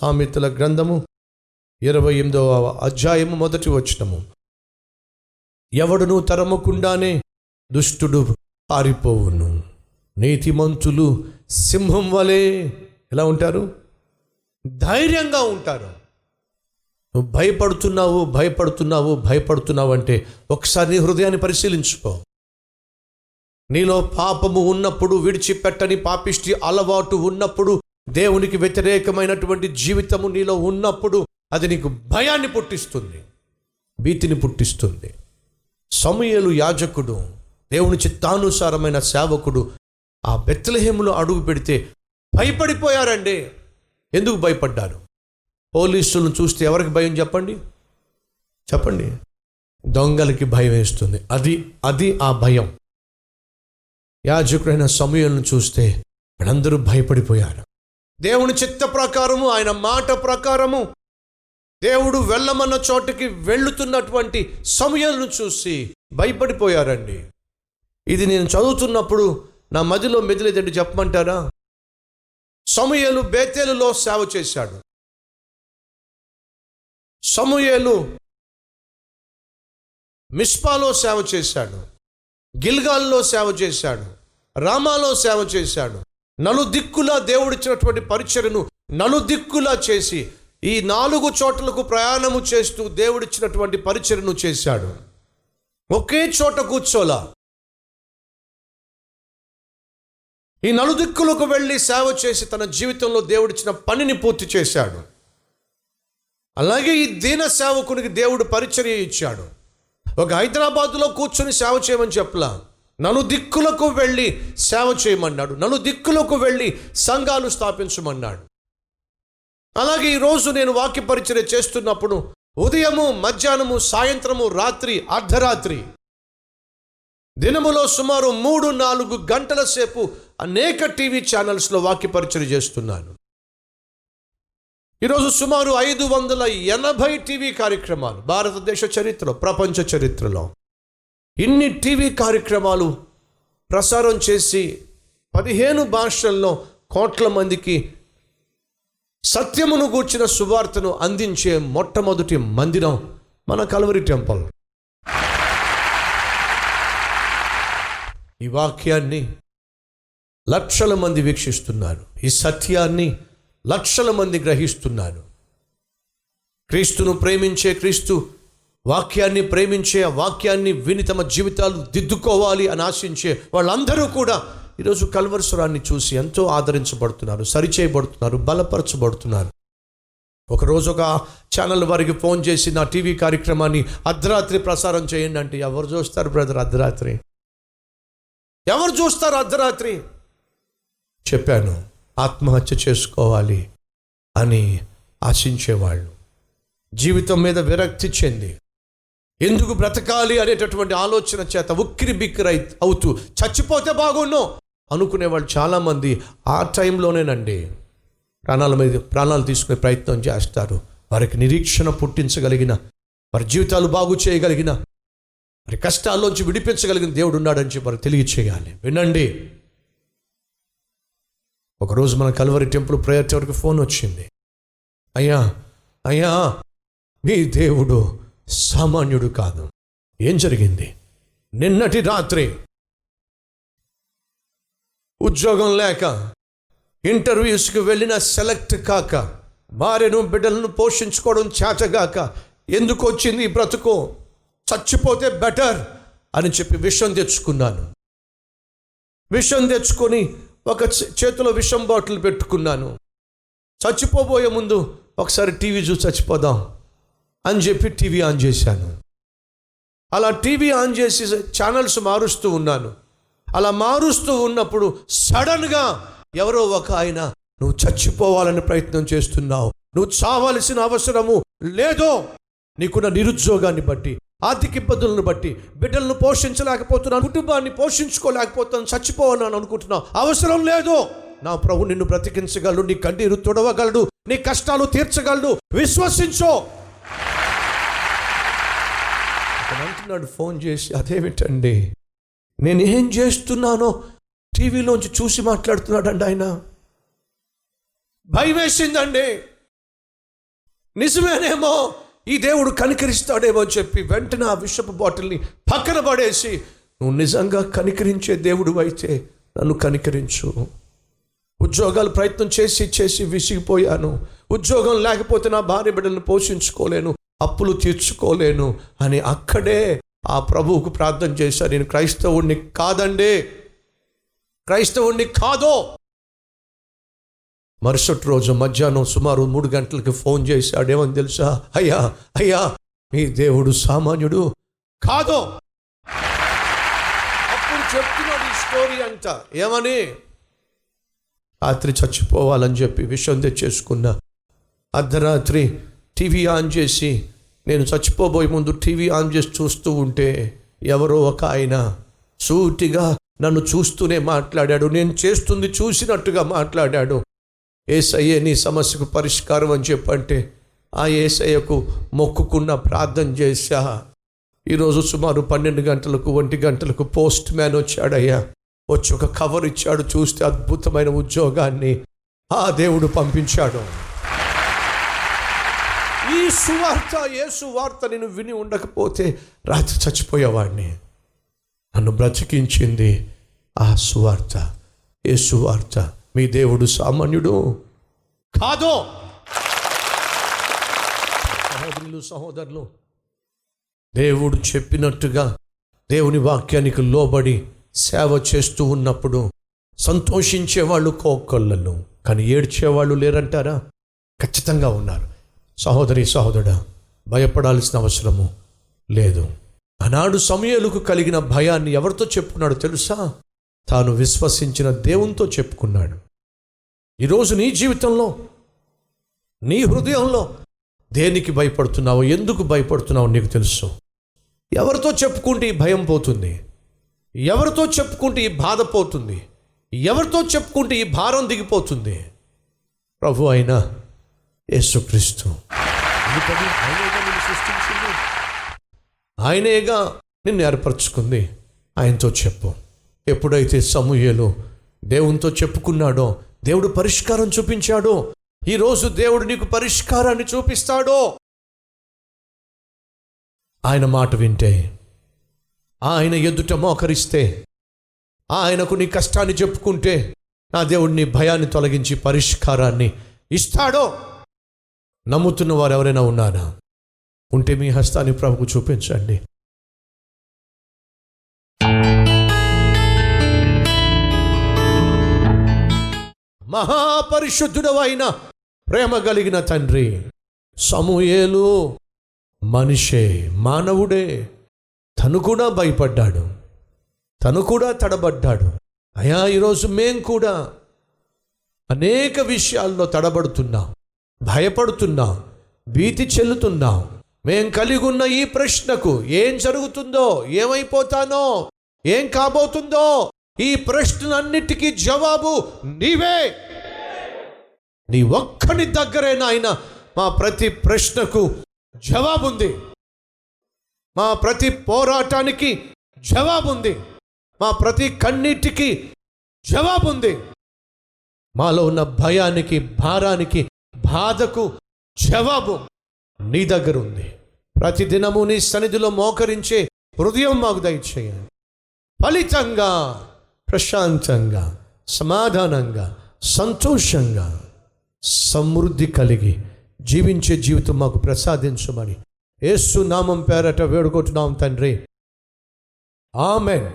సామెతల గ్రంథము ఇరవై ఎనిమిదవ అధ్యాయము మొదటి వచనము. ఎవడును తరమకుండానే దుష్టుడు పారిపోవును. నీతిమంతులు సింహం వలె ఎలా ఉంటారు? ధైర్యంగా ఉంటారు. నువ్వు భయపడుతున్నావు భయపడుతున్నావు భయపడుతున్నావు అంటే ఒకసారి నీ హృదయాన్ని పరిశీలించుకో. నీలో పాపము ఉన్నప్పుడు విడిచిపెట్టని పాపిష్టి అలవాటు ఉన్నప్పుడు దేవునికి వ్యతిరేకమైనటువంటి జీవితము నీలో ఉన్నప్పుడు అది నీకు భయాన్ని పుట్టిస్తుంది భీతిని పుట్టిస్తుంది. సమయలు యాజకుడు దేవుని చిత్తానుసారమైన సేవకుడు ఆ బెత్తలహేములో అడుగు పెడితే భయపడిపోయారండి. ఎందుకు భయపడ్డారు పోలీసులను చూస్తే ఎవరికి భయం చెప్పండి? చెప్పండి. దొంగలకి భయం వేస్తుంది. అది అది ఆ భయం. యాజకుడైన సమయంను చూస్తే వీళ్ళందరూ భయపడిపోయారు. దేవుని చిత్త ప్రకారము ఆయన మాట ప్రకారము దేవుడు వెళ్ళమన్న చోటుకి వెళ్ళుతున్నటువంటి సమయాలను చూసి భయపడిపోయారండి. ఇది నేను చదువుతున్నప్పుడు నా మదిలో మెదిలేదండి చెప్పమంటారా? సమయలు బేతేలులో సేవ చేశాడు. సమూయేలు మిస్పాలో సేవ చేశాడు. గిల్గాల్లో సేవ చేశాడు. రామాలో సేవ చేశాడు. నలుదిక్కులా దేవుడిచ్చినటువంటి పరిచయను నలుదిక్కులా చేసి ఈ నాలుగు చోట్లకు ప్రయాణము చేస్తూ దేవుడిచ్చినటువంటి పరిచయను చేశాడు. ఒకే చోట కూర్చోలా. ఈ నలుదిక్కులకు వెళ్ళి సేవ చేసి తన జీవితంలో దేవుడిచ్చిన పనిని పూర్తి చేశాడు. అలాగే ఈ దీన సేవకునికి దేవుడు పరిచర్య ఇచ్చాడు. ఒక హైదరాబాదులో కూర్చొని సేవ చేయమని చెప్పలా. నలు దిక్కులకు వెళ్ళి సేవ చేయమన్నాడు. నలు దిక్కులకు వెళ్ళి సంఘాలు స్థాపించమన్నాడు. అలాగే ఈరోజు నేను వాక్య పరిచర్య చేస్తున్నప్పుడు ఉదయము మధ్యాహ్నము సాయంత్రము రాత్రి అర్ధరాత్రి దినములో సుమారు మూడు నాలుగు గంటల సేపు అనేక టీవీ ఛానల్స్లో వాక్య పరిచర్య చేస్తున్నాను. ఈరోజు సుమారు ఐదు వందల ఎనభై టీవీ కార్యక్రమాలు భారతదేశ చరిత్రలో ప్రపంచ చరిత్రలో. ఇన్ని టీవీ కార్యక్రమాలు ప్రసారం చేసి పదిహేను భాషల్లో కోట్ల మందికి సత్యమును గూర్చిన సువార్తను అందించే మొట్టమొదటి మందిరం మన కలవరి టెంపుల్. ఈ వాక్యాన్ని లక్షల మంది వీక్షిస్తున్నారు. ఈ సత్యాన్ని లక్షల మంది గ్రహిస్తున్నారు. క్రీస్తును ప్రేమించే క్రీస్తు వాక్యాన్ని ప్రేమించే ఆ వాక్యాన్ని విని తమ జీవితాలు దిద్దుకోవాలి అని ఆశించే వాళ్ళందరూ కూడా ఈరోజు కల్వరస్వరాన్ని చూసి ఎంతో ఆదరించబడుతున్నారు సరిచేయబడుతున్నారు బలపరచబడుతున్నారు. ఒకరోజు ఒక ఛానల్ వారికి ఫోన్ చేసి నా టీవీ కార్యక్రమాన్ని అర్ధరాత్రి ప్రసారం చేయండి అంటే ఎవరు చూస్తారు బ్రదర్ అర్ధరాత్రి? ఎవరు చూస్తారు అర్ధరాత్రి? చెప్పాను ఆత్మహత్య చేసుకోవాలి అని ఆశించేవాళ్ళు. జీవితం మీద విరక్తి చెంది ఎందుకు బ్రతకాలి అనేటటువంటి ఆలోచన చేత ఉక్కిరి బిక్కిరై అవుతూ చచ్చిపోతే బాగుండు అనుకునేవాళ్ళు చాలామంది ఆ టైంలోనేనండి. ప్రాణాల మీద ప్రాణాలు తీసుకునే ప్రయత్నం చేస్తారు. వారికి నిరీక్షణ పుట్టించగలిగిన వారి జీవితాలు బాగు చేయగలిగిన వారి కష్టాల్లోంచి విడిపించగలిగిన దేవుడు ఉన్నాడని చెప్పి వారికి తెలియచేయాలి. వినండి. ఒకరోజు మన కల్వరి టెంపుల్ ప్రేయర్ టవర్కి ఫోన్ వచ్చింది. అయ్యా అయ్యా మీ దేవుడు సామాన్యుడు కాదు. ఏం జరిగింది? నిన్నటి రాత్రి ఉద్యోగం లేక ఇంటర్వ్యూస్కి వెళ్ళిన సెలెక్ట్ కాక భార్యను బిడ్డలను పోషించుకోవడం చేతగాక ఎందుకు వచ్చింది ఈ బ్రతుకు? చచ్చిపోతే బెటర్ అని చెప్పి విషం తెచ్చుకున్నాను. విషం తెచ్చుకొని ఒక చేతిలో విషం బాటిల్ పెట్టుకున్నాను. చచ్చిపోబోయే ముందు ఒకసారి టీవీ చూసి చచ్చిపోదాం. అని చెప్పి టీవీ ఆన్ చేశాను. అలా టీవీ ఆన్ చేసి ఛానల్స్ మారుస్తూ ఉన్నాను. అలా మారుస్తూ ఉన్నప్పుడు సడన్గా ఎవరో ఒక ఆయన నువ్వు చచ్చిపోవాలని ప్రయత్నం చేస్తున్నావు. నువ్వు చావాల్సిన అవసరము లేదో నీకున్న నిరుద్యోగాన్ని బట్టి ఆర్థిక ఇబ్బందులను బట్టి బిడ్డలను పోషించలేకపోతున్నాను కుటుంబాన్ని పోషించుకోలేకపోతున్నాను చచ్చిపోవాలని అనుకుంటున్నావు. అవసరం లేదు నా ప్రభు నిన్ను బ్రతికించగలడు నీ కన్నీరు తుడవగలడు నీ కష్టాలు తీర్చగలడు. విశ్వసించో. అతను అంటున్నాడు ఫోన్ చేసి అదేమిటండి? నేను ఏం చేస్తున్నానో టీవీలోంచి చూసి మాట్లాడుతున్నాడండి ఆయన. భయం వేసిందండి నిజమేనేమో ఈ దేవుడు కనికరిస్తాడేమో అని చెప్పి వెంటనే ఆ విషపు బాటిల్ని పక్కన పడేసి నువ్వు నిజంగా కనికరించే దేవుడు అయితే నన్ను కనికరించు. ఉద్యోగాలు ప్రయత్నం చేసి చేసి విసిగిపోయాను. ఉద్యోగం లేకపోతే నా భార్య బిడ్డలను పోషించుకోలేను. అప్పులు తీర్చుకోలేను అని అక్కడే ఆ ప్రభువుకు ప్రార్థన చేశాను నేను క్రైస్తవుణ్ణి కాదండి. క్రైస్తవుణ్ణి కాదో. మరుసటి రోజు మధ్యాహ్నం సుమారు మూడు గంటలకి ఫోన్ చేశాడు. ఏమని తెలుసా? అయ్యా అయ్యా మీ దేవుడు సామాన్యుడు కాదో. అప్పుడు చెప్తున్నాడు ఈ స్టోరీ అంట ఏమని? రాత్రి చచ్చిపోవాలని చెప్పి విషయం తెచ్చేసుకున్నా అర్ధరాత్రి టీవీ ఆన్ చేసి నేను చచ్చిపోబోయే ముందు టీవీ ఆన్ చేసి చూస్తూ ఉంటే ఎవరో ఒక ఆయన సూటిగా నన్ను చూస్తూనే మాట్లాడాడు. నేను చేస్తుంది చూసినట్టుగా మాట్లాడాడు. ఏసయ్యే నీ సమస్యకు పరిష్కారం అని చెప్పంటే ఆ ఏసయ్యకు మొక్కుకున్న ప్రార్థన చేశా. ఈరోజు సుమారు పన్నెండు గంటలకు ఒంటి గంటలకు పోస్ట్ మ్యాన్ వచ్చాడయ్యా. వచ్చి ఒక కవర్ ఇచ్చాడు చూస్తే అద్భుతమైన ఉద్యోగాన్ని ఆ దేవుడు పంపించాడు. సువార్త యేసు వార్త నేను విని ఉండకపోతే రాత్రి చచ్చిపోయేవాడిని. నన్ను బ్రతికించింది ఆ సువార్త ఏ సువార్త మీ దేవుడు సామాన్యుడు. కాదో. సహోదరులు సహోదరులు దేవుడు చెప్పినట్టుగా దేవుని వాక్యానికి లోబడి సేవ చేస్తూ ఉన్నప్పుడు సంతోషించేవాళ్ళు కోకొల్లలు కానీ ఏడ్చేవాళ్ళు లేరంటారా? ఖచ్చితంగా ఉన్నారు. సహోదరి సహోదరుడు భయపడాల్సిన అవసరము లేదు. ఆనాడు సమయలకు కలిగిన భయాన్ని ఎవరితో చెప్పుకున్నాడు తెలుసా? తాను విశ్వసించిన దేవునితో చెప్పుకున్నాడు. ఈరోజు నీ జీవితంలో నీ హృదయంలో దేనికి భయపడుతున్నావో ఎందుకు భయపడుతున్నావో నీకు తెలుసు. ఎవరితో చెప్పుకుంటే ఈ భయం పోతుంది? ఎవరితో చెప్పుకుంటే ఈ బాధ పోతుంది? ఎవరితో చెప్పుకుంటే ఈ భారం దిగిపోతుంది? ప్రభు అయినా యేసుక్రీస్తు. ఆయనేగా నిన్ను సృష్టించింది. ఆయనేగా నిన్ను ఏర్పరచుకుంది. ఆయనతో చెప్పు. ఎప్పుడైతే సమూహలు దేవునితో చెప్పుకున్నాడో దేవుడు పరిష్కారం చూపించాడో ఈరోజు దేవుడు నీకు పరిష్కారాన్ని చూపిస్తాడో ఆయన మాట వింటే ఆయన ఎదుట మోకరిస్తే ఆయనకు నీ కష్టాన్ని చెప్పుకుంటే నా దేవుడు నీ భయాన్ని తొలగించి పరిష్కారాన్ని ఇస్తాడో. నమ్ముతున్న వారు ఎవరైనా ఉన్నారా? ఉంటే మీ హస్తాన్ని ప్రభుకు చూపించండి. మహాపరిశుద్ధుడవైన ప్రేమ కలిగిన తండ్రి సమూయేలు మనిషే మానవుడే. తను కూడా భయపడ్డాడు. తను కూడా తడబడ్డాడు. అయా ఈరోజు మేం కూడా అనేక విషయాల్లో తడబడుతున్నాం. భయపడుతున్నాం భీతి చెల్లుతున్నాం. మేం కలిగి ఉన్న ఈ ప్రశ్నకు ఏం జరుగుతుందో ఏమైపోతానో ఏం కాబోతుందో ఈ ప్రశ్నలన్నిటికీ జవాబు నీవే. నీ ఒక్కని దగ్గరే నాయన మా ప్రతి ప్రశ్నకు జవాబుంది. మా ప్రతి పోరాటానికి జవాబుంది. మా ప్రతి కన్నీటికి జవాబుంది. మాలో ఉన్న భయానికి భారానికి బాధకు జవాబు నీ దగ్గర ఉంది ప్రతి దినము నీ సన్నిధిలో మోకరించే హృదయం మాకు దయచేయండి. ఫలితంగా ప్రశాంతంగా సమాధానంగా సంతోషంగా సమృద్ధి కలిగి జీవించే జీవితం మాకు ప్రసాదించమని ఏసు నామం పేరట వేడుకుంటున్నాం తండ్రి. ఆమెన్.